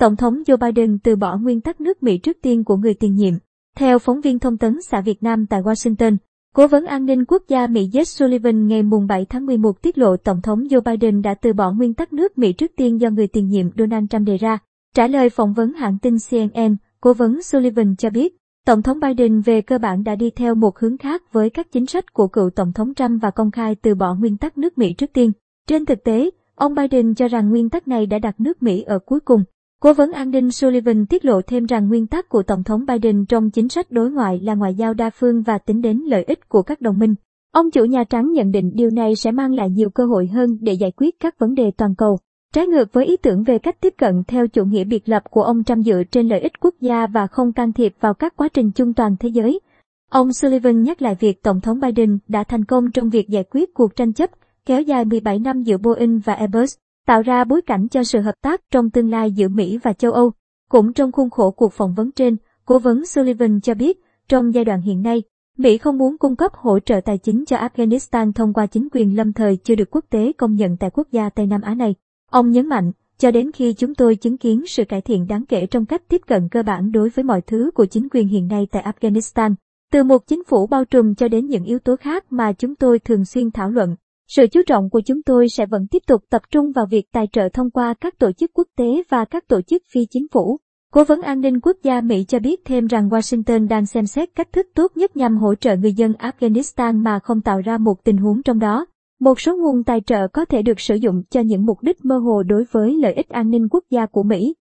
Tổng thống Joe Biden từ bỏ nguyên tắc nước Mỹ trước tiên của người tiền nhiệm. Theo phóng viên thông tấn xã Việt Nam tại Washington, Cố vấn an ninh quốc gia Mỹ Jake Sullivan ngày 7 tháng 11 tiết lộ Tổng thống Joe Biden đã từ bỏ nguyên tắc nước Mỹ trước tiên do người tiền nhiệm Donald Trump đề ra. Trả lời phỏng vấn hãng tin CNN, cố vấn Sullivan cho biết, Tổng thống Biden về cơ bản đã đi theo một hướng khác với các chính sách của cựu Tổng thống Trump và công khai từ bỏ nguyên tắc nước Mỹ trước tiên. Trên thực tế, ông Biden cho rằng nguyên tắc này đã đặt nước Mỹ ở cuối cùng. Cố vấn an ninh Sullivan tiết lộ thêm rằng nguyên tắc của Tổng thống Biden trong chính sách đối ngoại là ngoại giao đa phương và tính đến lợi ích của các đồng minh. Ông chủ Nhà Trắng nhận định điều này sẽ mang lại nhiều cơ hội hơn để giải quyết các vấn đề toàn cầu. Trái ngược với ý tưởng về cách tiếp cận theo chủ nghĩa biệt lập của ông Trump dựa trên lợi ích quốc gia và không can thiệp vào các quá trình chung toàn thế giới. Ông Sullivan nhắc lại việc Tổng thống Biden đã thành công trong việc giải quyết cuộc tranh chấp kéo dài 17 năm giữa Boeing và Airbus tạo ra bối cảnh cho sự hợp tác trong tương lai giữa Mỹ và châu Âu. Cũng trong khuôn khổ cuộc phỏng vấn trên, cố vấn Sullivan cho biết, trong giai đoạn hiện nay, Mỹ không muốn cung cấp hỗ trợ tài chính cho Afghanistan thông qua chính quyền lâm thời chưa được quốc tế công nhận tại quốc gia Tây Nam Á này. Ông nhấn mạnh, cho đến khi chúng tôi chứng kiến sự cải thiện đáng kể trong cách tiếp cận cơ bản đối với mọi thứ của chính quyền hiện nay tại Afghanistan, từ một chính phủ bao trùm cho đến những yếu tố khác mà chúng tôi thường xuyên thảo luận, sự chú trọng của chúng tôi sẽ vẫn tiếp tục tập trung vào việc tài trợ thông qua các tổ chức quốc tế và các tổ chức phi chính phủ. Cố vấn an ninh quốc gia Mỹ cho biết thêm rằng Washington đang xem xét cách thức tốt nhất nhằm hỗ trợ người dân Afghanistan mà không tạo ra một tình huống trong đó. Một số nguồn tài trợ có thể được sử dụng cho những mục đích mơ hồ đối với lợi ích an ninh quốc gia của Mỹ.